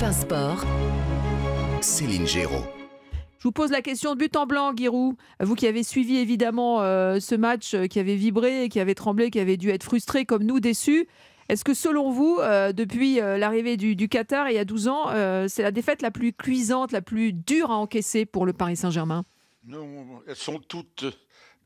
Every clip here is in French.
Europe 1 Sport, Céline Géraud. Je vous pose la question de but en blanc, Giroud. Vous qui avez suivi évidemment euh, ce match, euh, qui avez vibré, qui avez tremblé, qui avez dû être frustré comme nous, déçus. Est-ce que selon vous, euh, depuis euh, l'arrivée du, du Qatar il y a 12 ans, euh, c'est la défaite la plus cuisante, la plus dure à encaisser pour le Paris Saint-Germain? Non, elles sont toutes,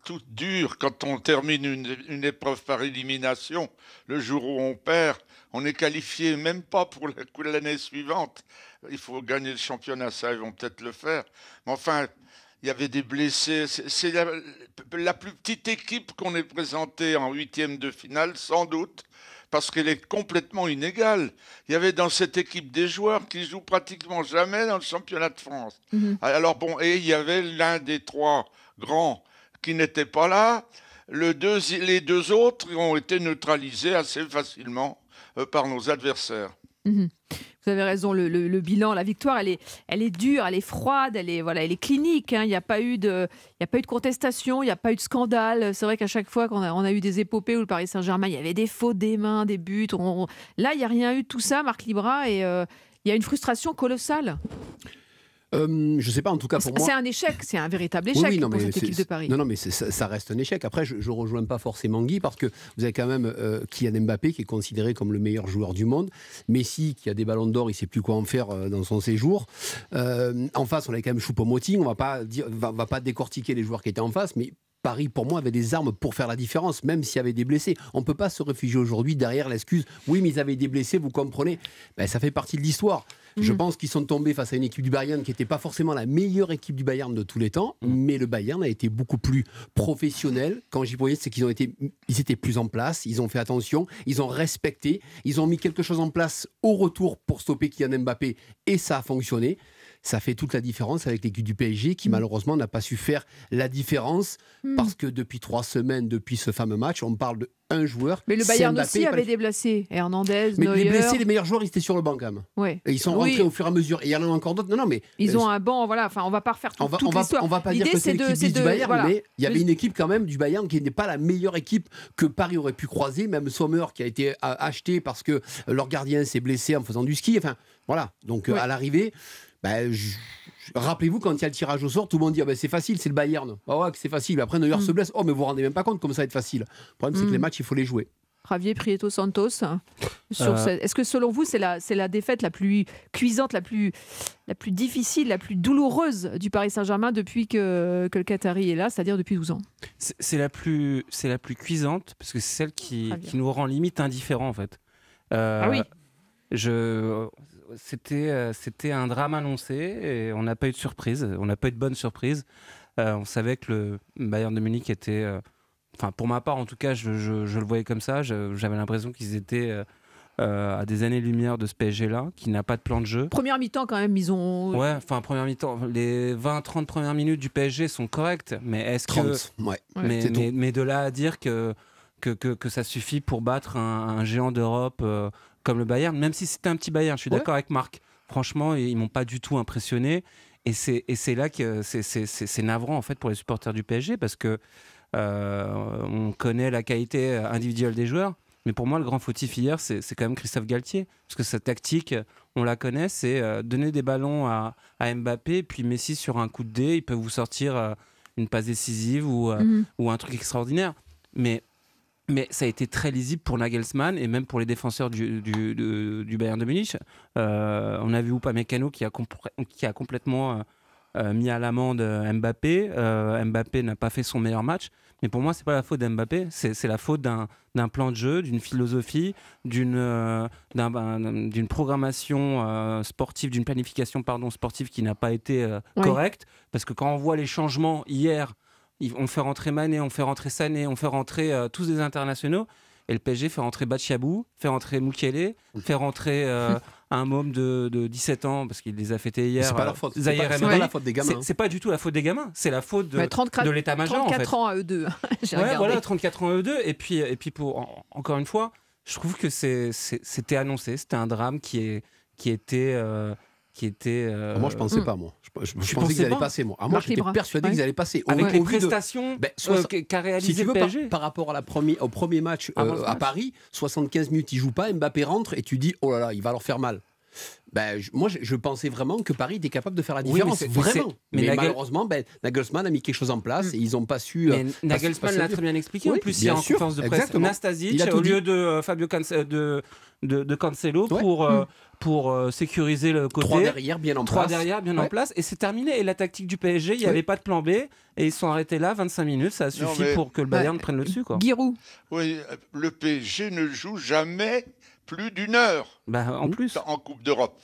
toutes dures quand on termine une, une épreuve par élimination. Le jour où on perd, on est qualifié même pas pour la- l'année suivante. Il faut gagner le championnat, ça ils vont peut-être le faire. Mais enfin, il y avait des blessés. C'est la, la plus petite équipe qu'on ait présentée en huitième de finale, sans doute, parce qu'elle est complètement inégale. Il y avait dans cette équipe des joueurs qui jouent pratiquement jamais dans le championnat de France. Alors bon, et il y avait l'un des trois grands qui n'était pas là. Le deux, les deux autres ont été neutralisés assez facilement par nos adversaires. Vous avez raison, le, bilan, la victoire, elle est, elle est dure, elle est froide, elle est, voilà, elle est clinique. hein. Il n'y a, pas eu de- a pas eu de contestation, il n'y a pas eu de scandale. C'est vrai qu'à chaque fois qu'on a, on a eu des épopées où le Paris Saint-Germain, il y avait des fautes, des mains, des buts. Là, il n'y a rien eu de tout ça, Marc Libra, et euh, il y a une frustration colossale. Euh, je sais pas, en tout cas pour moi. C'est un échec, c'est un véritable échec oui, non, pour cette équipe de Paris. Non, non, mais ça, ça reste un échec. Après, je, je rejoins pas forcément Guy parce que vous avez quand même euh, Kylian Mbappé qui est considéré comme le meilleur joueur du monde. Messi qui a des ballons d'or, il sait plus quoi en faire euh, dans son séjour. Euh, en face, on avait quand même Choupo-Moting. On va, va pas décortiquer les joueurs qui étaient en face, mais Paris, pour moi, avait des armes pour faire la différence, même s'il y avait des blessés. On ne peut pas se réfugier aujourd'hui derrière l'excuse oui, mais ils avaient des blessés, vous comprenez ben, Ça fait partie de l'histoire. Je Mhm. pense qu'ils sont tombés face à une équipe du Bayern qui n'était pas forcément la meilleure équipe du Bayern de tous les temps, mais le Bayern a été beaucoup plus professionnel. Quand j'y voyais, c'est qu'ils ont été, ils étaient plus en place, ils ont fait attention, ils ont respecté, ils ont mis quelque chose en place au retour pour stopper Kylian Mbappé et ça a fonctionné. Ça fait toute la différence avec l'équipe du PSG qui malheureusement n'a pas su faire la différence Hmm. parce que depuis trois semaines, depuis ce fameux match, on parle de un joueur. Mais le Bayern Mbappé aussi avait le- des blessés. Hernandez, Mais Neuer. les blessés, les meilleurs joueurs, ils étaient sur le banc quand même. Ouais. Et ils sont Oui. rentrés au fur et à mesure. Et il y en a encore d'autres. Non, non, mais Ils euh, ont un banc, voilà. Enfin, on va pas refaire tout, on va, toute on va, on va pas dire que c'est l'équipe du Bayern, voilà. mais il y avait une équipe quand même du Bayern qui n'est pas la meilleure équipe que Paris aurait pu croiser. Même Sommer qui a été acheté parce que leur gardien s'est blessé en faisant du ski. Enfin, voilà. Donc euh, à l'arrivée, je- je- rappelez-vous quand il y a le tirage au sort, tout le monde dit ah ben, c'est facile, c'est le Bayern. Ah ouais, c'est facile. Après Neuer Mm. se blesse. Oh mais vous vous rendez même pas compte comme ça va être facile. Le problème c'est Mm. que les matchs il faut les jouer. Javier Prieto Santos. hein, Euh, ce- Est-ce que selon vous, c'est la, c'est la défaite la plus cuisante, la plus, la plus difficile, la plus douloureuse du Paris Saint-Germain depuis que, que le Qatari est là, c'est-à-dire depuis 12 ans? C'est la plus, c'est la plus cuisante parce que c'est celle qui, qui nous rend limite indifférents en fait. Euh, Ah oui. Je, c'était, euh, c'était un drame annoncé et on n'a pas eu de surprise. On n'a pas eu de bonne surprise. Euh, on savait que le Bayern de Munich était, euh, enfin pour ma part en tout cas, je, je- je le voyais comme ça. Je- J'avais l'impression qu'ils étaient euh, euh, à des années-lumière de ce PSG là, qui n'a pas de plan de jeu. Première mi-temps, quand même, ils ont. Ouais, enfin première mi-temps, les 20-30 premières minutes du PSG sont correctes, mais est-ce que 30. Ouais. Ouais. mais, mais, mais de là à dire que, que, que, que ça suffit pour battre un, un géant d'Europe euh, comme le Bayern, même si c'était un petit Bayern, je suis Ouais. d'accord avec Marc. Franchement, ils m'ont pas du tout impressionné. Et c'est là que c'est- navrant en fait pour les supporters du PSG parce que euh, on connaît la qualité individuelle des joueurs. Mais pour moi, le grand fautif hier, c'est quand même Christophe Galtier. Parce que sa tactique, on la connaît, c'est euh, donner des ballons à, à Mbappé, puis Messi sur un coup de dé, il peut vous sortir euh, une passe décisive ou, euh, Mhm. ou un truc extraordinaire. Mais, mais ça a été très lisible pour Nagelsmann et même pour les défenseurs du, du, du- du Bayern de Munich. Euh, on a vu Upamecano qui a, qui a complètement euh, euh, mis à l'amende Mbappé. Euh, Mbappé n'a pas fait son meilleur match. Mais pour moi, c'est pas la faute d'Mbappé, c'est c'est la faute d'un plan de jeu, d'une philosophie, d'une d'un- d'un- d'une programmation sportive, d'une planification pardon sportive qui n'a pas été Oui. correcte. Parce que quand on voit les changements hier, on fait rentrer Mané, on fait rentrer Sané, on fait rentrer euh, tous des internationaux. Et le PSG fait rentrer Bachiabou, fait rentrer Moukele, fait rentrer euh, un môme de, de 17 ans, parce qu'il les a fêtés hier. C'est pas leur faute. C'est pas, la faute des gamins. C'est- C'est pas du tout la faute des gamins, c'est la faute de, Ouais, 34 de l'état-major. en 34 fait. ans à eux deux. J'ai Ouais, regardé. voilà, 34 ans E2. Et puis, et puis pour, en- encore une fois, je trouve que c'était annoncé. C'était un drame qui, est, qui était. euh, qui était euh, Ah, Moi, je pensais Hmm. pas, moi. Je, je- je Tu pensais qu'ils allaient pas passer, moi. Ah, moi, j'étais persuadé Ouais. qu'ils allaient passer. Au- avec au les vu de- prestations Ben, euh, qu'a qu'a Si tu veux, le par, PSG. par rapport à la premier, au premier match euh, à match. Paris, 75 minutes, il joue pas, Mbappé rentre et tu dis, oh là là, il va leur faire mal. Ben, je- moi, je, je pensais vraiment que Paris était capable de faire la Oui, mais différence. c'est- vraiment. mais Mais, Nagel- malheureusement, ben, Nagelsmann a mis quelque chose en place et ils n'ont pas su. euh, Mais pas- Nagelsmann pas l'a très bien expliqué. Oui, en plus, il y a en conférence de presse exactement. Nastasic au lieu dit. de euh, Fabio Cance- de, de, de Cancelo Ouais. pour, euh, pour euh, sécuriser le côté. Trois derrière, bien en Trois place. derrière, bien en place. Et c'est terminé. Et la tactique du PSG, il n'y avait pas de plan B. Et ils sont arrêtés là, 25 minutes. Ça a Non, suffi mais- pour que le Bayern prenne le dessus. Quoi. Giroud. Oui, le PSG ne joue jamais plus d'une heure Bah, en plus. en Coupe d'Europe.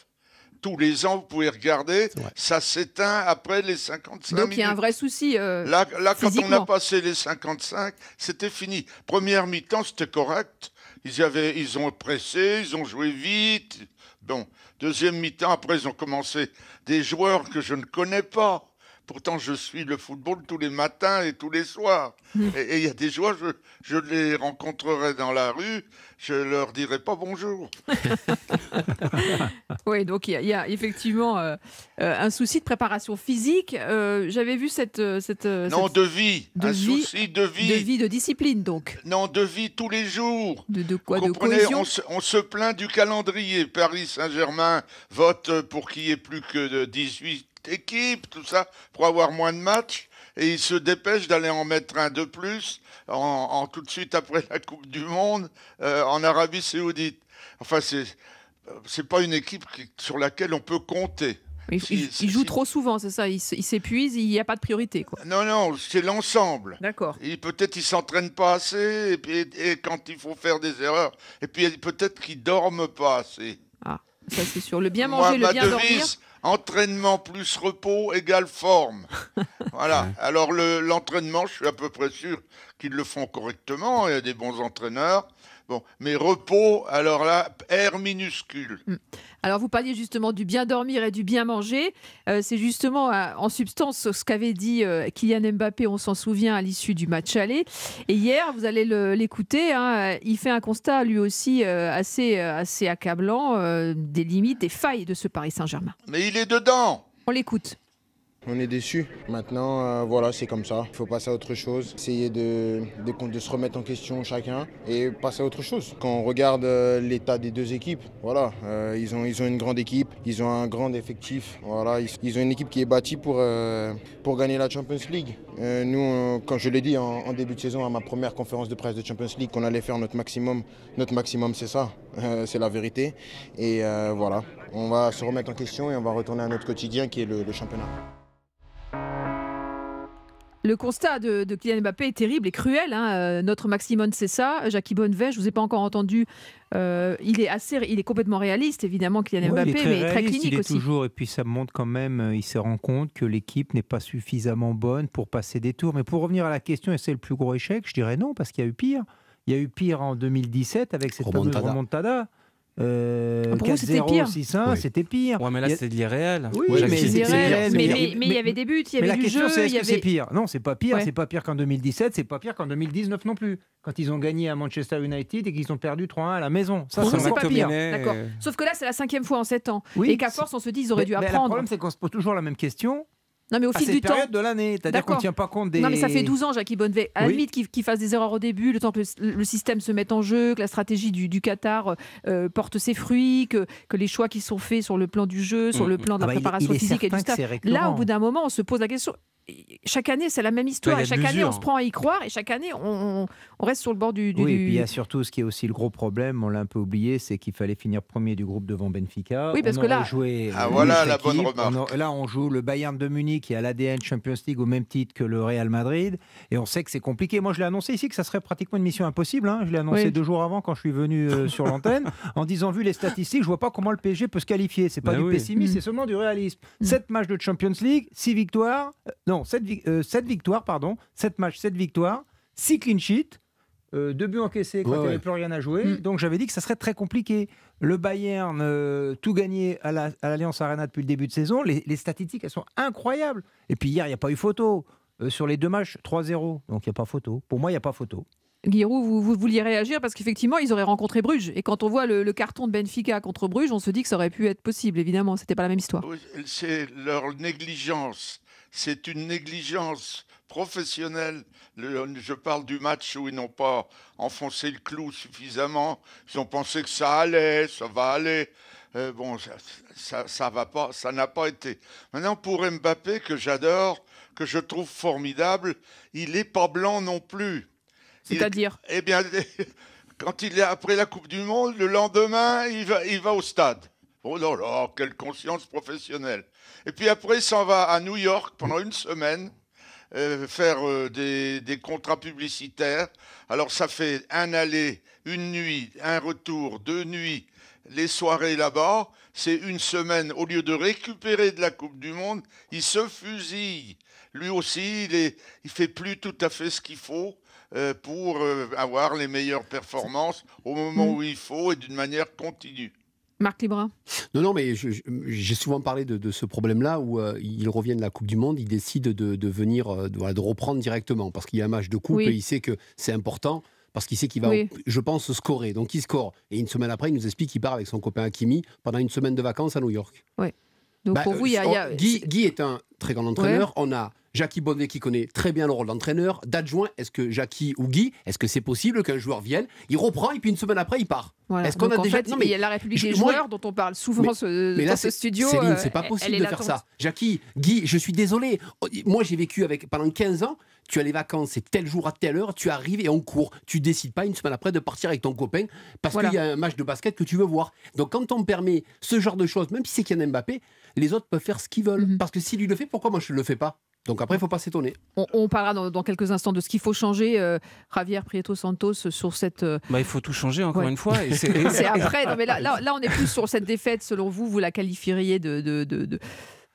Tous les ans, vous pouvez regarder, ça s'éteint après les 55 Donc minutes. il y a un vrai souci. euh, Là, là quand on a passé les 55, c'était fini. Première mi-temps, c'était correct. Ils, avaient, ils ont pressé, ils ont joué vite. Bon, deuxième mi-temps, après, ils ont commencé des joueurs que je ne connais pas. Pourtant, je suis le football tous les matins et tous les soirs. Hmm. Et il y a des joueurs, je, les rencontrerai dans la rue, je leur dirai pas bonjour. oui, donc il y, a effectivement euh, euh, un souci de préparation physique. Euh, j'avais vu cette, cette non de vie, de un vie, souci de vie, de vie de discipline donc. Non de vie tous les jours. De, quoi de. On se, on se plaint du calendrier. Paris Saint-Germain vote pour qu'il y ait plus que 18 équipe, tout ça, pour avoir moins de matchs. Et il se dépêche d'aller en mettre un de plus en, tout de suite après la Coupe du Monde euh, en Arabie Saoudite. Enfin, c'est c'est pas une équipe sur laquelle on peut compter. Il, si, trop souvent, c'est ça. Il s'épuise, il n'y a pas de priorité. Quoi. Non, non, c'est l'ensemble. D'accord. Peut-être il s'entraîne pas assez, et, puis, quand il faut faire des erreurs, et puis peut-être qu'il dorme pas assez. Ah, ça c'est sûr. Le bien manger, le bien dormir entraînement plus repos égale forme. voilà. Alors le- l'entraînement, je suis à peu près sûr qu'ils le font correctement. Il y a des bons entraîneurs. Bon, mais repos, alors là, R minuscule. Alors, vous parliez justement du bien dormir et du bien manger. Euh, c'est justement euh, en substance ce qu'avait dit euh, Kylian Mbappé, on s'en souvient, à l'issue du match aller. Et hier, vous allez le- l'écouter, hein, il fait un constat lui aussi assez, assez accablant des limites, des failles de ce Paris Saint-Germain. Mais il est dedans. On l'écoute. On est déçus. Maintenant, euh, voilà, c'est comme ça. Il faut passer à autre chose. Essayer de, se remettre en question chacun et passer à autre chose. Quand on regarde euh, l'état des deux équipes, voilà, euh, ils, ont, ils ont une grande équipe, ils ont un grand effectif. Voilà, ils, ont une équipe qui est bâtie pour, pour gagner la Champions League. Nous, quand je l'ai dit en, début de saison à ma première conférence de presse de Champions League, qu'on allait faire notre maximum, notre maximum, c'est ça, c'est la vérité. Et voilà, on va se remettre en question et on va retourner à notre quotidien qui est le championnat. Le constat de, de Kylian Mbappé est terrible et cruel. hein. Euh, notre maximum, c'est ça. Jackie Bonnevet, je ne vous ai pas encore entendu. Euh, il, est assez, il est complètement réaliste, évidemment, Kylian Ouais, Mbappé, il est très mais très clinique il est aussi. toujours, et puis ça montre quand même, euh, il se rend compte que l'équipe n'est pas suffisamment bonne pour passer des tours. Mais pour revenir à la question, est-ce que c'est le plus gros échec Je dirais non, parce qu'il y a eu pire. Il y a eu pire en 2017 avec cette Remontada. fameuse remontada. Euh, Ah, pour vous, c'était 4-0, pire 6-1, Oui. c'était pire. Ouais, mais là, Il y a- c'est de l'irréel. Oui, Jacques mais mais, mais- mais- mais il y avait des buts, il y Mais avait la du question, jeu, c'est il est-ce y que c'est pire? Non, c'est pas pire. Ouais. C'est pas pire qu'en 2017, c'est pas pire qu'en 2019 non plus. Quand ils ont gagné à Manchester United et qu'ils ont perdu 3-1 à la maison. Ça, Pour c'est vous, c'est encore pas pire. D'accord. Sauf que là, c'est la cinquième fois en sept ans. Oui, et qu'à force, on se dit, ils auraient dû Mais- mais Le apprendre. problème, c'est qu'on se pose toujours la même question Non, mais au à fil du temps. période de l'année. C'est-à-dire qu'on ne tient pas compte des. Non, mais ça fait 12 ans, Jackie Bonnevet. À la Oui. limite qu'il fasse des erreurs au début, le temps que le, le système se mette en jeu, que la stratégie du, du Qatar euh, porte ses fruits, que, que les choix qui sont faits sur le plan du jeu, sur Mm, le plan de Ah la bah, il est- préparation il est physique et du staff. Là, au bout d'un moment, on se pose la question. Chaque année, c'est la même histoire. Ouais, chaque année, on se prend à y croire. Et chaque année, on, on reste sur le bord du. du- Oui, et puis il y a surtout ce qui est aussi le gros problème, on l'a un peu oublié, c'est qu'il fallait finir premier du groupe devant Benfica. Oui, parce On que là- joué Ah, euh, voilà l'autre la bonne remarque. On a- là, on joue le Bayern de Munich qui a l'ADN Champions League au même titre que le Real Madrid. Et on sait que c'est compliqué. Moi, je l'ai annoncé ici que ça serait pratiquement une mission impossible. hein. Je l'ai annoncé Oui. deux jours avant quand je suis venu euh, sur l'antenne, en disant, vu les statistiques, je vois pas comment le PSG peut se qualifier. C'est pas Bah du oui. pessimisme, Mm. c'est seulement du réalisme. Mm. 7 matchs de Champions League, 6 victoires. euh, non, 7, victoires, pardon. 7 matchs, 7 victoires. 6 clean sheets. euh, deux buts encaissés quand Ouais, il n'y avait ouais. plus rien à jouer. Mm. Donc j'avais dit que ça serait très compliqué. Le Bayern, euh, tout gagné à la- à l'Alliance Arena depuis le début de saison. Les, les statistiques, elles sont incroyables. Et puis hier, il n'y a pas eu photo. Euh, sur les deux matchs, 3-0. Donc il n'y a pas photo. Pour moi, il n'y a pas photo. Giroud, vous, vous vouliez réagir parce qu'effectivement, ils auraient rencontré Bruges. Et quand on voit le, le carton de Benfica contre Bruges, on se dit que ça aurait pu être possible. Évidemment, c'était pas la même histoire. C'est leur négligence. C'est une négligence professionnelle. Le- je parle du match où ils n'ont pas enfoncé le clou suffisamment. Ils ont pensé que ça allait, ça va aller. Euh, bon, ça, ça, ça va pas, ça n'a pas été. Maintenant, pour Mbappé, que j'adore, que je trouve formidable, il est pas blanc non plus. C'est-à-dire Eh bien, quand il est après la Coupe du Monde, le lendemain, il va, il va au stade. Oh là là, quelle conscience professionnelle. Et puis après, il s'en va à New York pendant une semaine euh, faire euh, des, contrats publicitaires. Alors ça fait un aller, une nuit, un retour, deux nuits, les soirées là-bas. C'est une semaine. Au lieu de récupérer de la Coupe du Monde, il se fusille. Lui aussi, il est, il fait plus tout à fait ce qu'il faut euh, pour avoir les meilleures performances au moment où il faut et d'une manière continue. Marc Librin Non, non, mais j'ai souvent parlé de, de ce problème-là où euh, il revient de la Coupe du Monde, il décide de, de venir, euh, de, voilà, de reprendre directement parce qu'il y a un match de coupe Oui. et il sait que c'est important parce qu'il sait qu'il va, Oui. je pense, scorer. Donc il score. Et une semaine après, il nous explique qu'il part avec son copain Hakimi pendant une semaine de vacances à New York. Donc Bah, pour vous, il y a. euh, il y a- Guy, Guy est un très grand entraîneur. On a Jackie Bonnet qui connaît très bien le rôle d'entraîneur. D'adjoint, est-ce que Jackie ou Guy, est-ce que c'est possible qu'un joueur vienne, il reprend et puis une semaine après, il part Voilà. Est-ce qu'on a en déjà- fait, Non, mais il y a la République des moi- joueurs dont on parle souvent Mais- ce- Mais dans là, ce c'est- studio. Céline, euh, c'est pas possible de faire ça. Jackie, Guy, je suis désolé. Moi, j'ai vécu avec pendant 15 ans. Tu as les vacances, c'est tel jour à telle heure, tu arrives et on court. Tu décides pas une semaine après de partir avec ton copain parce Voilà. qu'il y a un match de basket que tu veux voir. Donc, quand on permet ce genre de choses, même si c'est Kylian Mbappé, les autres peuvent faire ce qu'ils veulent. Mhm. Parce que s'il lui le fait, pourquoi moi je ne le fais pas? Donc après, il faut pas s'étonner. On, on parlera dans, dans quelques instants de ce qu'il faut changer, euh, Javier Prieto Santos, sur cette. euh, Bah, il faut tout changer encore Ouais. une fois. Et c'est- c'est après. Non, mais là, là, là, on est plus sur cette défaite. Selon vous, vous la qualifieriez de. de, de, de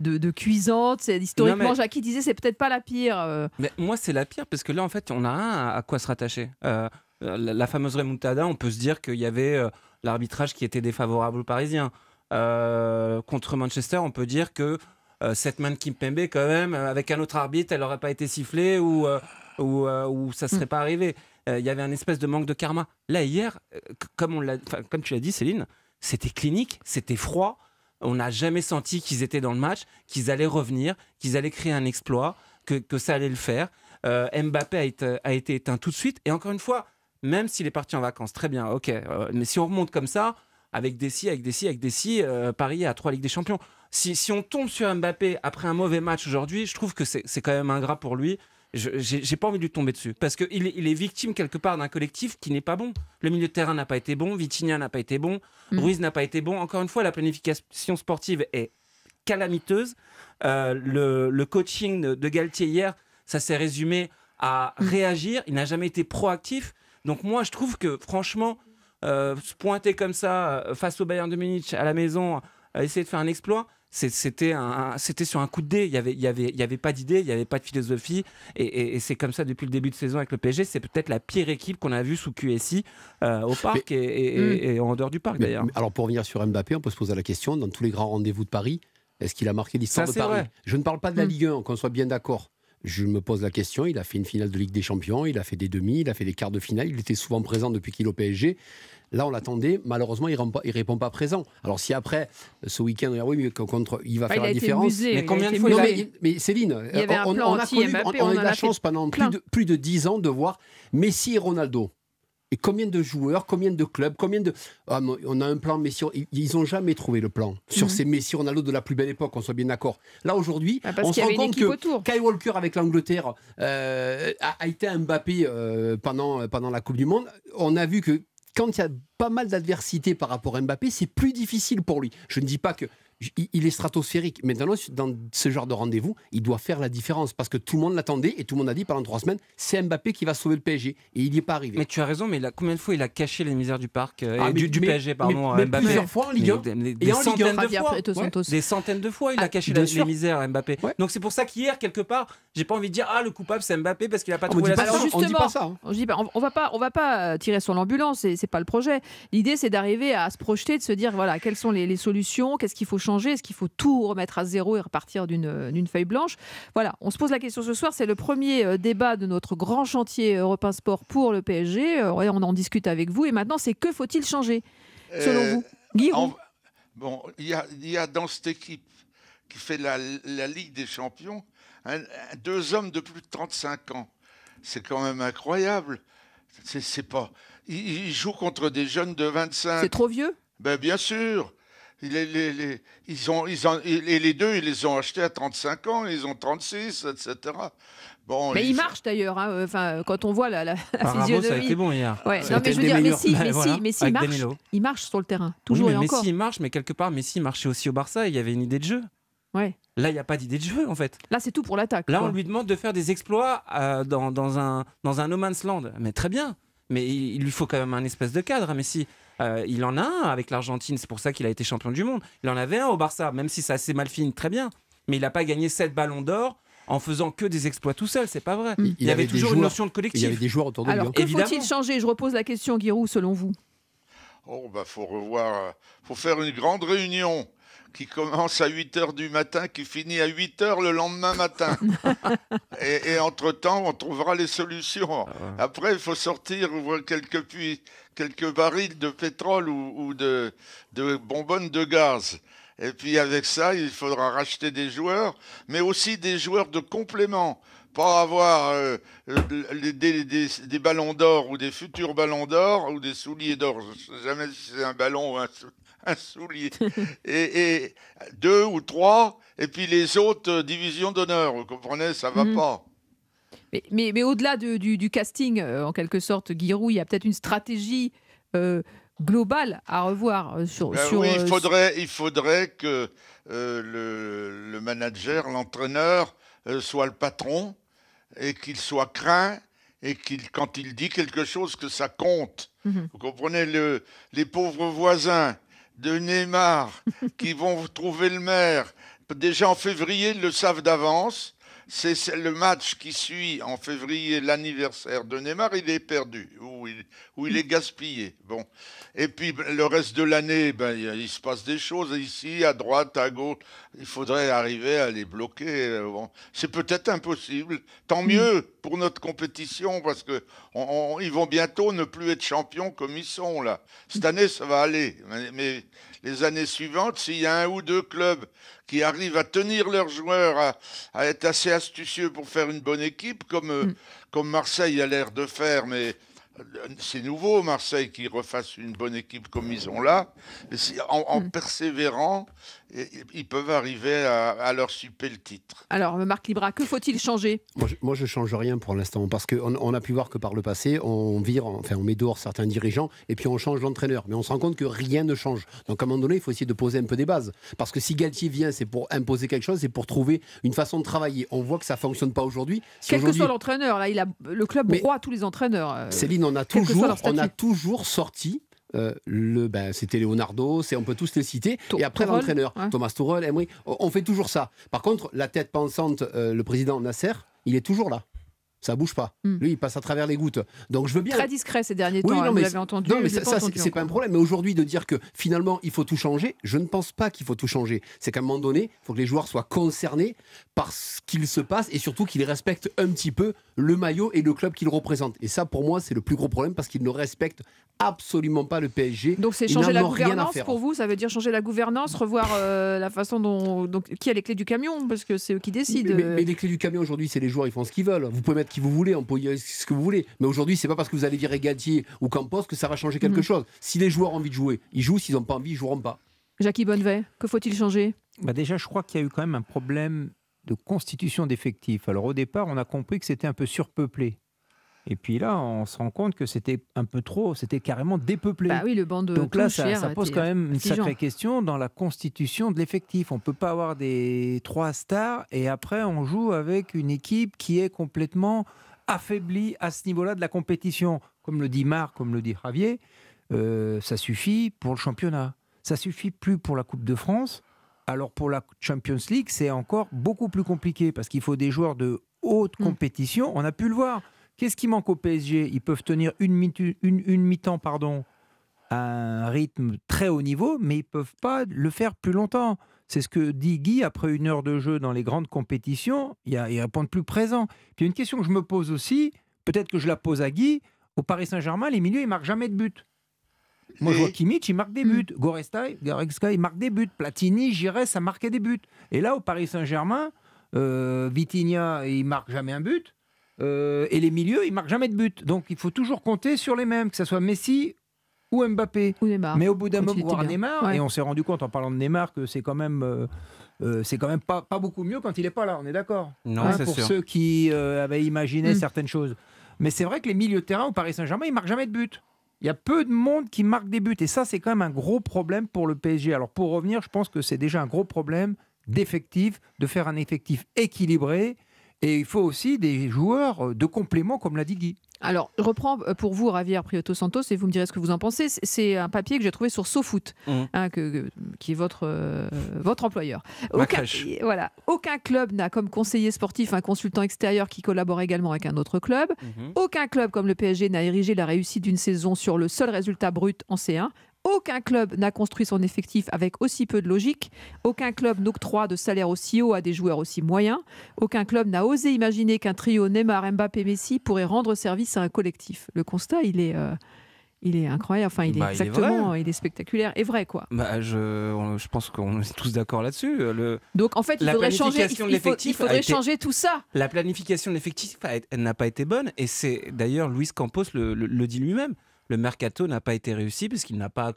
de, de cuisante, c'est historiquement, mais- Jackie disait, c'est peut-être pas la pire. euh, Mais moi, c'est la pire parce que là, en fait, on a rien à, à quoi se rattacher. Euh, la, la fameuse remontada, on peut se dire qu'il y avait euh, l'arbitrage qui était défavorable aux Parisiens. Euh, contre Manchester, on peut dire que euh, cette main de Kimpembe, quand même, euh, avec un autre arbitre, elle n'aurait pas été sifflée ou, euh, ou, euh, ça serait pas arrivé. Euh, Il y avait un espèce de manque de karma. Là, hier, euh, comme, on comme tu l'as dit, Céline, c'était clinique, c'était froid. On n'a jamais senti qu'ils étaient dans le match, qu'ils allaient revenir, qu'ils allaient créer un exploit, que, que ça allait le faire. Euh, Mbappé a été, a été éteint tout de suite. Et encore une fois, même s'il est parti en vacances, très bien, ok. euh, mais si on remonte comme ça, avec des si, avec des si, avec des si, euh, Paris à trois Ligues des Champions. Si, si on tombe sur Mbappé après un mauvais match aujourd'hui, je trouve que c'est quand même ingrat pour lui. Je- J'ai pas envie de lui tomber dessus. Parce qu'il est, il est victime quelque part d'un collectif qui n'est pas bon. Le milieu de terrain n'a pas été bon, Vitinha n'a pas été bon, Mm. Ruiz n'a pas été bon. Encore une fois, la planification sportive est calamiteuse. Euh, le, le coaching de, de Galtier hier, ça s'est résumé à réagir. Il n'a jamais été proactif. Donc moi, je trouve que franchement, se pointer comme ça euh, face au Bayern de Munich à la maison, euh, essayer de faire un exploit, c'était sur un coup de dé. Il y avait, il y avait, il y avait pas d'idée, il y avait pas de philosophie, et, et- et c'est comme ça depuis le début de saison avec le PSG. C'est peut-être la pire équipe qu'on a vue sous QSI euh, au parc et, et- en dehors du parc d'ailleurs. alors pour revenir sur Mbappé, on peut se poser la question, dans tous les grands rendez-vous de Paris, est-ce qu'il a marqué l'histoire de Paris vrai. Je ne parle pas de la Mm. Ligue 1, qu'on soit bien d'accord. Je me pose la question, il a fait une finale de Ligue des Champions, il a fait des demi, il a fait des quarts de finale, il était souvent présent depuis qu'il est au PSG. Là, on l'attendait, malheureusement, il ne répond, pas- il répond pas présent. Alors si après, ce week-end, on dit, oui, mais contre, il va bah, faire il la différence. Mais combien de fois mais, mais Céline, Il y avait un on, plan on a anti connu, Mbappé, on, on a eu la chance pendant plus de, plus de 10 ans de voir Messi et Ronaldo. Et combien de joueurs, combien de clubs, combien de. Ah, on a un plan Messi. Ils n'ont jamais trouvé le plan sur Mhm. ces Messi Ronaldo de la plus belle époque, on soit bien d'accord. Là, aujourd'hui, Bah, parce on se rend compte que autour. Kyle Walker avec l'Angleterre euh, a, a été un Mbappé euh, pendant, pendant la Coupe du Monde. On a vu que quand il y a pas mal d'adversité par rapport à Mbappé, c'est plus difficile pour lui. Je ne dis pas que il est stratosphérique. Maintenant, dans ce genre de rendez-vous, il doit faire la différence parce que tout le monde l'attendait et tout le monde a dit pendant trois semaines, c'est Mbappé qui va sauver le PSG et il n'y est pas arrivé. Mais tu as raison, mais combien de fois il a caché les misères du parc euh, Ah, et mais- du, du mais- PSG, pardon, mais- à mais Mbappé. plusieurs fois en Ligue 1. Mais des, Et des en Ligue 1. centaines de fois. Ouais. Des centaines de fois, il Ah, a caché la- sûr. les misères à Mbappé. Ouais. Donc c'est pour ça qu'hier, quelque part, j'ai pas envie de dire ah le coupable c'est Mbappé parce qu'il a pas Ah, on trouvé la solution. on dit pas justement, ça. hein. On dit, on, on va pas, on va pas euh, tirer sur l'ambulance, c'est c'est pas le projet. L'idée, c'est d'arriver à se projeter, de se dire voilà, quelles sont les, les solutions, qu'est-ce qu'il faut changer, est-ce qu'il faut tout remettre à zéro et repartir d'une euh, feuille blanche? Voilà, on se pose la question ce soir. C'est le premier euh, débat de notre grand chantier Europe 1 Sport pour le PSG. Euh, on en discute avec vous. Et maintenant, c'est que faut-il changer, selon Euh, vous? Guillaume en- Bon, il y a, il y a dans cette équipe qui fait la, la Ligue des Champions un- un- deux hommes de plus de 35 ans. C'est quand même incroyable. C'est c'est pas. Ils, ils jouent contre des jeunes de 25. C'est trop vieux? Ben, bien sûr. Les, les- les- ils ont, ils ont, et les deux, ils les ont achetés à 35 ans, ils ont 36, etc. Bon, Mais il il marche d'ailleurs. hein, Enfin, quand on voit la, la, la Ah, ça a physionomie. été bon hier. Ouais, non, mais je veux dire. Messi, voilà, Messi avec marche, il marche sur le terrain, Oui, toujours mais et encore. Messi il marche, mais quelque part, Messi marchait aussi au Barça. Il y avait une idée de jeu. Ouais. Là, il n'y a pas d'idée de jeu, en fait. Là, c'est tout pour l'attaque. Là, quoi. on lui demande de faire des exploits euh, dans, dans un, dans un no man's land. Mais très bien. Mais il, il lui faut quand même un espèce de cadre, Messi. Euh, il en a un avec l'Argentine, c'est pour ça qu'il a été champion du monde. Il en avait un au Barça, même si ça assez mal fini, très bien. Mais il n'a pas gagné 7 ballons d'or en faisant que des exploits tout seul, c'est pas vrai. Il, y avait, toujours une notion de Il y collectif. avait des joueurs autour de lui. Alors, hein. que Évidemment. faut-il changer? Je repose la question, Giroud, selon vous. Oh, bah, faut revoir, euh, faut faire une grande réunion qui commence à 8 heures du matin, qui finit à 8 heures le lendemain matin. et, et entre-temps, on trouvera les solutions. Après, il faut sortir ouvrir quelques puits, quelques barils de pétrole ou, ou de, de bonbonnes de gaz. Et puis avec ça, il faudra racheter des joueurs, mais aussi des joueurs de complément. Pas avoir euh, euh, des, des- des ballons d'or ou des futurs ballons d'or ou des souliers d'or. Je ne sais jamais si c'est un ballon ou un, un soulier. et, et deux ou trois, et puis les autres euh, divisions d'honneur. Vous comprenez, ça va Mhm. pas. Mais, mais, mais au-delà de- du, du casting, euh, en quelque sorte, Giroud, il y a peut-être une stratégie euh, globale à revoir sur. Ben sur, oui, il faudrait, il faudrait que euh, le, le manager, l'entraîneur, soit le patron et qu'il soit craint et qu'il, quand il dit quelque chose, que ça compte. Mhm. Vous comprenez, le, les pauvres voisins de Neymar qui vont trouver le maire, déjà en février, ils le savent d'avance. C'est le match qui suit en février l'anniversaire de Neymar, il est perdu ou il, ou il est gaspillé. Bon. Et puis ben, le reste de l'année, ben, il, se passe des choses ici, à droite, à gauche. Il faudrait arriver à les bloquer. euh, bon. C'est peut-être impossible. Tant mieux pour notre compétition parce que on- on- ils vont bientôt ne plus être champions comme ils sont là. Cette année, ça va aller. Mais, mais les années suivantes, s'il y a un ou deux clubs qui arrivent à tenir leurs joueurs, à, à être assez astucieux pour faire une bonne équipe, comme, euh, comme Marseille a l'air de faire, mais euh, c'est nouveau Marseille qui refasse une bonne équipe comme ils ont là. En, en persévérant, ils peuvent arriver à, à leur super le titre. Alors, Marc Libra, que faut-il changer? Moi, je, moi, je change rien pour l'instant parce qu'on on a pu voir que par le passé, on vire, enfin, on met dehors certains dirigeants et puis on change l'entraîneur. Mais on se rend compte que rien ne change. Donc, à un moment donné, il faut essayer de poser un peu des bases. Parce que si Galtier vient, c'est pour imposer quelque chose, c'est pour trouver une façon de travailler. On voit que ça fonctionne pas aujourd'hui. Si Quel que soit l'entraîneur, là, il a, le club broie tous les entraîneurs. euh, Céline, on a on toujours sorti. Euh, le, ben, c'était Leonardo, c'est on peut tous les citer. Et après Tourelle, l'entraîneur, ouais. Thomas Tuchel, Emery, on, on fait toujours ça. Par contre, la tête pensante, euh, le président Nasser, il est toujours là. Ça bouge pas. Hmm. Lui, il passe à travers les gouttes. Donc je veux bien. Très discret ces derniers Oui, temps, non, hein, vous l'avez entendu. Non, mais ça, ça, c'est pas un problème. Mais aujourd'hui, de dire que finalement, il faut tout changer, je ne pense pas qu'il faut tout changer. C'est qu'à un moment donné, il faut que les joueurs soient concernés par ce qu'il se passe et surtout qu'ils respectent un petit peu le maillot et le club qu'ils représentent. Et ça, pour moi, c'est le plus gros problème parce qu'ils ne respectent absolument pas le PSG. Donc c'est changer la gouvernance pour vous Ça veut dire changer la gouvernance, revoir euh, la façon dont, donc, qui a les clés du camion Parce que c'est eux qui décident. Mais, mais les clés du camion aujourd'hui, c'est les joueurs, ils font ce qu'ils veulent. Vous pouvez mettre qui vous voulez, on peut y aller ce que vous voulez. Mais aujourd'hui, c'est pas parce que vous allez virer Galtier ou Campos que ça va changer quelque Mhm. chose. Si les joueurs ont envie de jouer, ils jouent. S'ils n'ont pas envie, ils joueront pas. Jackie Bonnevet, que faut-il changer? Bah déjà, je crois qu'il y a eu quand même un problème de constitution d'effectifs. Alors au départ, on a compris que c'était un peu surpeuplé. Et puis là, on se rend compte que c'était un peu trop, c'était carrément dépeuplé. Bah oui, le banc de Donc là, ça, pose quand même une sacrée question dans la constitution de l'effectif. On ne peut pas avoir des trois stars et après on joue avec une équipe qui est complètement affaiblie à ce niveau-là de la compétition. Comme le dit Marc, comme le dit Javier, euh, ça suffit pour le championnat. Ça suffit plus pour la Coupe de France. Alors pour la Champions League, c'est encore beaucoup plus compliqué parce qu'il faut des joueurs de haute Mm. compétition. On a pu le voir. Qu'est-ce qui manque au PSG Ils peuvent tenir une, mitu- une, une mi-temps pardon, à un rythme très haut niveau, mais ils peuvent pas le faire plus longtemps. C'est ce que dit Guy après une heure de jeu dans les grandes compétitions. Il, y a, il répond plus présent. Puis une question que je me pose aussi, peut-être que je la pose à Guy. Au Paris Saint-Germain, les milieux, ils marquent jamais de but. Moi, je vois Kimmich, il marque des buts. Goretzka, Goretzka, il marque des buts. Platini, Giresse, ça marquait des buts. Et là, au Paris Saint-Germain, euh, Vitinha, il marque jamais un but. Euh, et les milieux, ils marquent jamais de but. Donc, il faut toujours compter sur les mêmes, que ce soit Messi ou Mbappé. Ou Neymar. Mais au bout d'un moment, voir bien. Neymar, Ouais. et on s'est rendu compte en parlant de Neymar que c'est quand même, euh, euh, c'est quand même pas, pas beaucoup mieux quand il n'est pas là. On est d'accord? Non, Hein, c'est pour sûr. ceux qui euh, avaient imaginé Mm. certaines choses. Mais c'est vrai que les milieux de terrain au Paris Saint-Germain, ils marquent jamais de but. Il y a peu de monde qui marque des buts. Et ça, c'est quand même un gros problème pour le PSG. Alors, pour revenir, je pense que c'est déjà un gros problème d'effectif, de faire un effectif équilibré. Et il faut aussi des joueurs euh, de complément, comme l'a dit Guy. Alors, je reprends euh, pour vous, Javier Prieto Santos, et vous me direz ce que vous en pensez. C'est- un papier que j'ai trouvé sur SoFoot, Mhm. hein, que- que- qui est votre, euh, votre employeur. Aucun, voilà, aucun club n'a comme conseiller sportif un consultant extérieur qui collabore également avec un autre club. Mhm. Aucun club comme le PSG n'a érigé la réussite d'une saison sur le seul résultat brut en C1. Aucun club n'a construit son effectif avec aussi peu de logique. Aucun club n'octroie de salaire aussi haut à des joueurs aussi moyens. Aucun club n'a osé imaginer qu'un trio Neymar, Mbappé, Messi pourrait rendre service à un collectif. Le constat, il est, euh, il est incroyable. Enfin, il est Bah, il est exactement, il est spectaculaire et vrai, quoi. Bah, je, on- je pense qu'on est tous d'accord là-dessus. Le, Donc, en fait, il La faudrait changer. planification il de faut- il faudrait été- changer tout ça. la planification de l'effectif, n'a pas été bonne. Et c'est d'ailleurs Luis Campos le, le- le dit lui-même. Le mercato n'a pas été réussi parce qu'il n'a pas,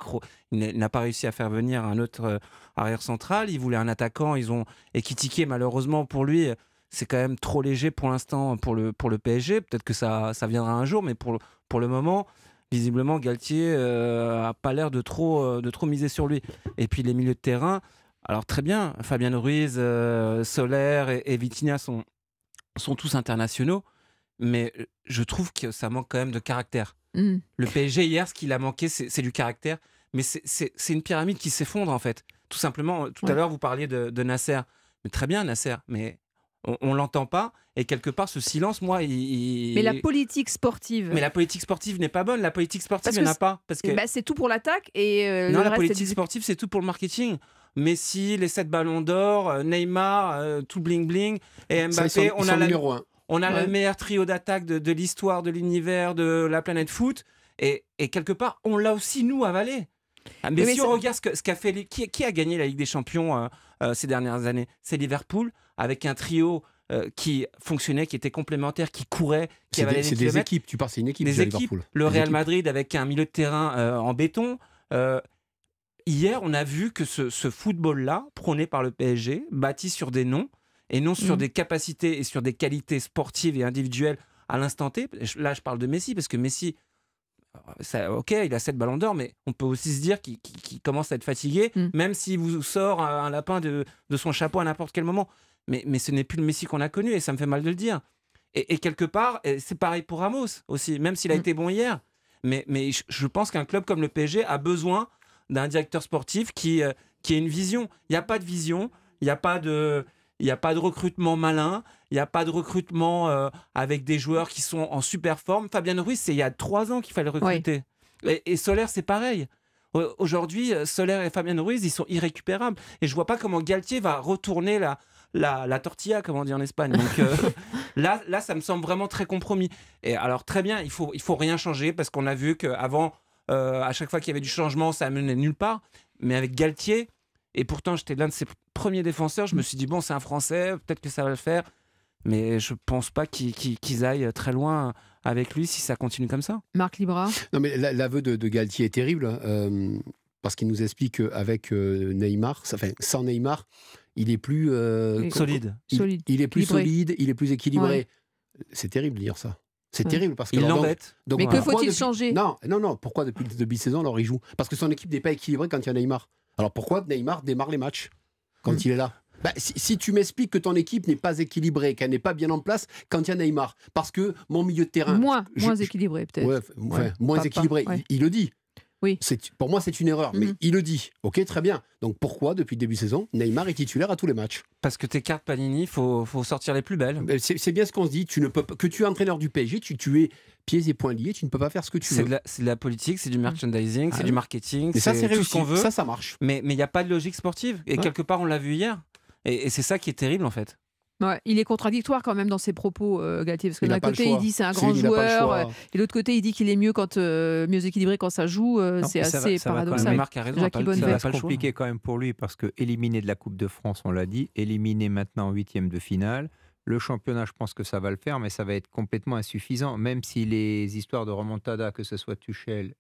n'a- n'a pas réussi à faire venir un autre euh, arrière central. Il voulait un attaquant. Ils ont Ekitike, malheureusement pour lui, c'est quand même trop léger pour l'instant pour le, pour le PSG. Peut-être que ça, ça viendra un jour, mais pour, pour le moment, visiblement, Galtier euh, a pas l'air de trop, euh, de trop miser sur lui. Et puis les milieux de terrain, alors très bien, Fabien Ruiz, euh, Solaire et, et Vitinha sont, sont tous internationaux, mais euh, je trouve que ça manque quand même de caractère. Mm. Le PSG hier, ce qu'il a manqué, c'est du caractère, mais c'est- une pyramide qui s'effondre en fait. Tout simplement, tout Ouais. à l'heure, vous parliez de, de Nasser. Mais très bien, Nasser, mais on, on l'entend pas. Et quelque part, ce silence, moi, il. il- Mais la politique sportive. Mais la politique sportive n'est pas bonne. La politique sportive, il n'y en a pas. Parce que bah, c'est tout pour l'attaque et euh, non, le la reste, politique du- sportive, c'est tout pour le marketing. Messi, les 7 ballons d'or, euh, Neymar, euh, tout bling bling, et sont- Mbappé. ils on sont a, la- numéro un. On a Ouais. le meilleur trio d'attaque de, de l'histoire, de l'univers, de la planète foot. Et, et quelque part, on l'a aussi, nous, avalé. Ah, mais Mais si on regarde ce qu'a fait. les- Qui, qui a gagné la Ligue des Champions euh, euh, ces dernières années? C'est Liverpool, avec un trio euh, qui fonctionnait, qui était complémentaire, qui courait, qui avalait des, les c'est des équipes. Tu pars, c'est une équipe. des équipes. Liverpool. Le Des Real équipes. Madrid avec un milieu de terrain en béton. Hier, on a vu que ce, ce football-là, prôné par le PSG, bâti sur des noms et non sur Mhm. des capacités et sur des qualités sportives et individuelles à l'instant T. Là, je parle de Messi parce que Messi, euh, ça, ok, il a 7 ballons d'or, mais on peut aussi se dire qu'il commence à être fatigué, Mhm. même s'il vous sort un, lapin de, de son chapeau à n'importe quel moment. Mais, mais ce n'est plus le Messi qu'on a connu et ça me fait mal de le dire. Et, et quelque part, c'est pareil pour Ramos aussi, même s'il a Mm. été bon hier. Mais, je pense qu'un club comme le PSG a besoin d'un directeur sportif qui, euh, qui ait une vision. Il n'y a pas de vision, il n'y a pas de... Il n'y a pas de recrutement malin, il n'y a pas de recrutement euh, avec des joueurs qui sont en super forme. Fabien Ruiz, c'est il y a trois ans qu'il fallait recruter. Et, et Solaire, c'est pareil. Au- Aujourd'hui, euh, Solaire et Fabien Ruiz, ils sont irrécupérables. Et je vois pas comment Galtier va retourner la, la, la tortilla, comme on dit en Espagne. Donc euh, là, là, ça me semble vraiment très compromis. Et alors, très bien, il faut, il faut rien changer parce qu'on a vu qu'avant, euh, à chaque fois qu'il y avait du changement, ça menait nulle part. Mais avec Galtier, et pourtant j'étais l'un de ses premiers défenseurs, je me suis dit, bon, c'est un Français, peut-être que ça va le faire. Mais je pense pas qu'ils aillent très loin avec lui si ça continue comme ça. Marc Libra. Non, mais la- l'aveu de, de Galtier est terrible, hein, euh, parce qu'il nous explique qu'avec euh, Neymar, enfin, sans Neymar, il est plus euh, Solide. il, Solide, il est plus équilibré. solide, il est plus équilibré. C'est terrible de dire ça. C'est Ouais. terrible parce que Il l'embête. Mais que faut-il depuis- changer? Non, non, non. Pourquoi depuis le début de saison, alors il joue? Parce que son équipe n'est pas équilibrée quand il y a Neymar. Alors pourquoi Neymar démarre les matchs quand Hmm. il est là? Bah, si, si tu m'expliques que ton équipe n'est pas équilibrée, qu'elle n'est pas bien en place quand il y a Neymar, parce que mon milieu de terrain, Moins, je- moins équilibré peut-être. Ouais, enfin, Ouais. moins Pas- pas- équilibré. ouais. Il, il le dit. Oui. C'est- Pour moi, c'est une erreur, mais Mhm. il le dit. Ok, très bien. Donc pourquoi, depuis le début de saison, Neymar est titulaire à tous les matchs? Parce que tes cartes Panini, faut, faut sortir les plus belles. C'est bien ce qu'on se dit. Tu ne peux pas- que tu es entraîneur du PSG, tu, tu es pieds et poings liés, tu ne peux pas faire ce que tu C'est veux. de, la, c'est de la politique, c'est du merchandising, Ah c'est oui. du marketing, Et ça, c'est réussi. ce qu'on veut. Ça, ça marche. Mais il n'y a pas de logique sportive. Et Ouais. quelque part, on l'a vu hier. Et, et c'est ça qui est terrible, en fait. Ouais, il est contradictoire quand même dans ses propos, euh, Galtier, parce que d'un côté il dit c'est un grand joueur, euh, et de l'autre côté il dit qu'il est mieux quand euh, mieux équilibré quand ça joue. euh, c'est mais ça va- assez ça paradoxal. Marc a raison, Jackie Bonnevet. Ça va se compliquer quand même pour lui parce que éliminé de la Coupe de France, on l'a dit, éliminé maintenant en huitième de finale. Le championnat, je pense que ça va le faire, mais ça va être complètement insuffisant. Même si les histoires de remontada, que ce soit Tuchel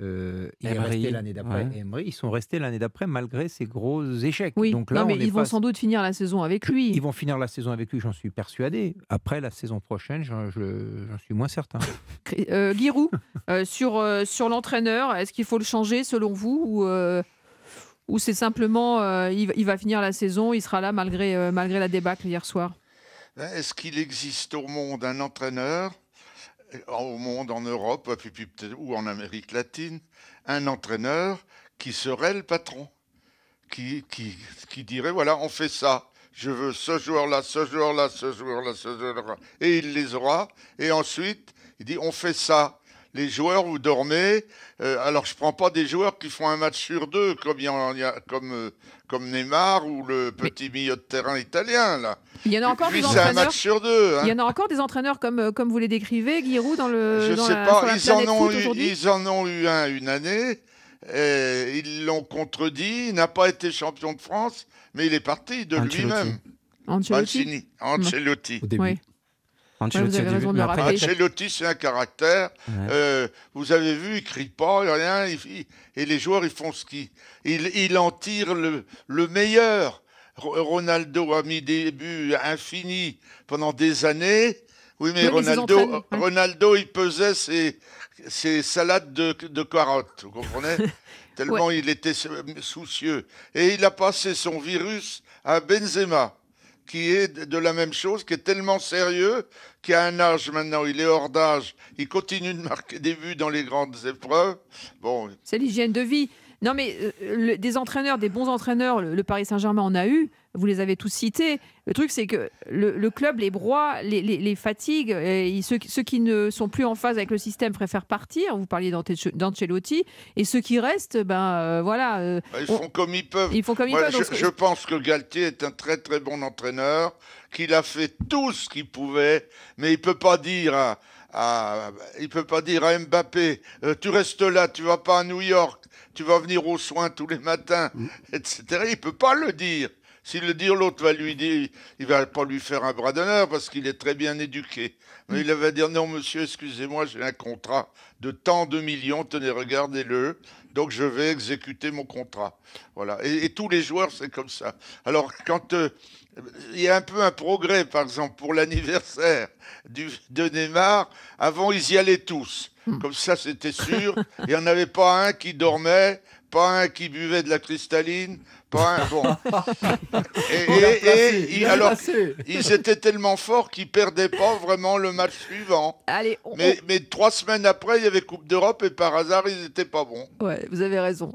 euh, il est Emery, resté l'année d'après. ouais. Emery, ils sont restés l'année d'après malgré ses gros échecs. Oui, Donc là, non, mais on est ils vont sans doute finir la saison avec lui. Ils vont finir la saison avec lui, j'en suis persuadé. Après la saison prochaine, j'en je- j'en suis moins certain. Euh, Giroud, euh, sur, euh, sur l'entraîneur, est-ce qu'il faut le changer selon vous ou, euh, ou c'est simplement euh, il, va- il va finir la saison, il sera là malgré, euh, malgré la débâcle hier soir? Hein, Est-ce qu'il existe au monde un entraîneur, euh, au monde en Europe, ou en Amérique latine, un entraîneur qui serait le patron, qui, qui, qui dirait voilà, on fait ça. Je veux ce joueur-là, ce joueur-là, ce joueur-là, ce joueur-là. Et il les aura. Et ensuite, il dit on fait ça. Les joueurs, vous dormez. Euh, alors, je ne prends pas des joueurs qui font un match sur deux, comme, il y en- il y a- comme, euh, comme Neymar ou le petit milieu de terrain italien. Là. Il y en a encore Lui, des c'est un entraîneurs. match sur deux. hein. Il y en a encore des entraîneurs comme, euh, comme vous les décrivez, Giroud, dans le Je dans sais la, pas, ils en, ont eu, ils en ont eu un une année. et ils l'ont contredit. Il n'a pas été champion de France, mais il est parti de lui-même. Ancelotti Mancini, Ancelotti. Au début. Oui. Ancelotti début, après. Ancelotti, c'est un caractère. Ouais. Euh, vous avez vu, il crie pas, rien. il- il- et les joueurs, ils font ce qu'ils. Il, il en tire le, le meilleur. Ro- Ronaldo a mis des buts infinis pendant des années. Oui, mais Oui, Ronaldo, ouais. Ronaldo, il pesait ses, ses salades de, de carottes, vous comprenez Tellement il était soucieux. Et il a passé son virus à Benzema, qui est de la même chose, qui est tellement sérieux, qui a un âge maintenant, il est hors d'âge, il continue de marquer des buts dans les grandes épreuves. Bon, C'est l'hygiène de vie. Non, mais euh, le- des entraîneurs, des bons entraîneurs, le, le Paris Saint-Germain en a eu. Vous les avez tous cités. Le truc, c'est que le, le club les broie, les, les- les fatigue. Et ils- ceux, qui- ceux qui ne sont plus en phase avec le système préfèrent partir. Vous parliez d'Ancelotti. Et ceux qui restent, ben euh, voilà, euh, ils On- font comme ils peuvent. ils font comme ils Moi, peuvent. je, Donc, je pense que Galtier est un très très bon entraîneur, qu'il a fait tout ce qu'il pouvait, mais il peut pas dire à- il peut pas dire à Mbappé, euh, tu restes là, tu vas pas à New York, tu vas venir aux soins tous les matins, etc. Il peut pas le dire. S'il le dit, l'autre va lui dire, il va pas lui faire un bras d'honneur parce qu'il est très bien éduqué. Mais il va dire non, monsieur, excusez-moi, j'ai un contrat de tant de millions, tenez, regardez-le. Donc je vais exécuter mon contrat. Voilà. Et, et tous les joueurs, c'est comme ça. Alors quand euh, il y a un peu un progrès, par exemple, pour l'anniversaire de Neymar, avant ils y allaient tous. Comme ça, c'était sûr. Il n'y en avait pas un qui dormait, pas un qui buvait de la cristalline, pas un. Bon. Et, alors, ils étaient tellement forts qu'ils perdaient pas vraiment le match suivant. allez, on- Mais, mais trois semaines après, il y avait Coupe d'Europe et par hasard, ils n'étaient pas bons. on- ouais, vous avez raison.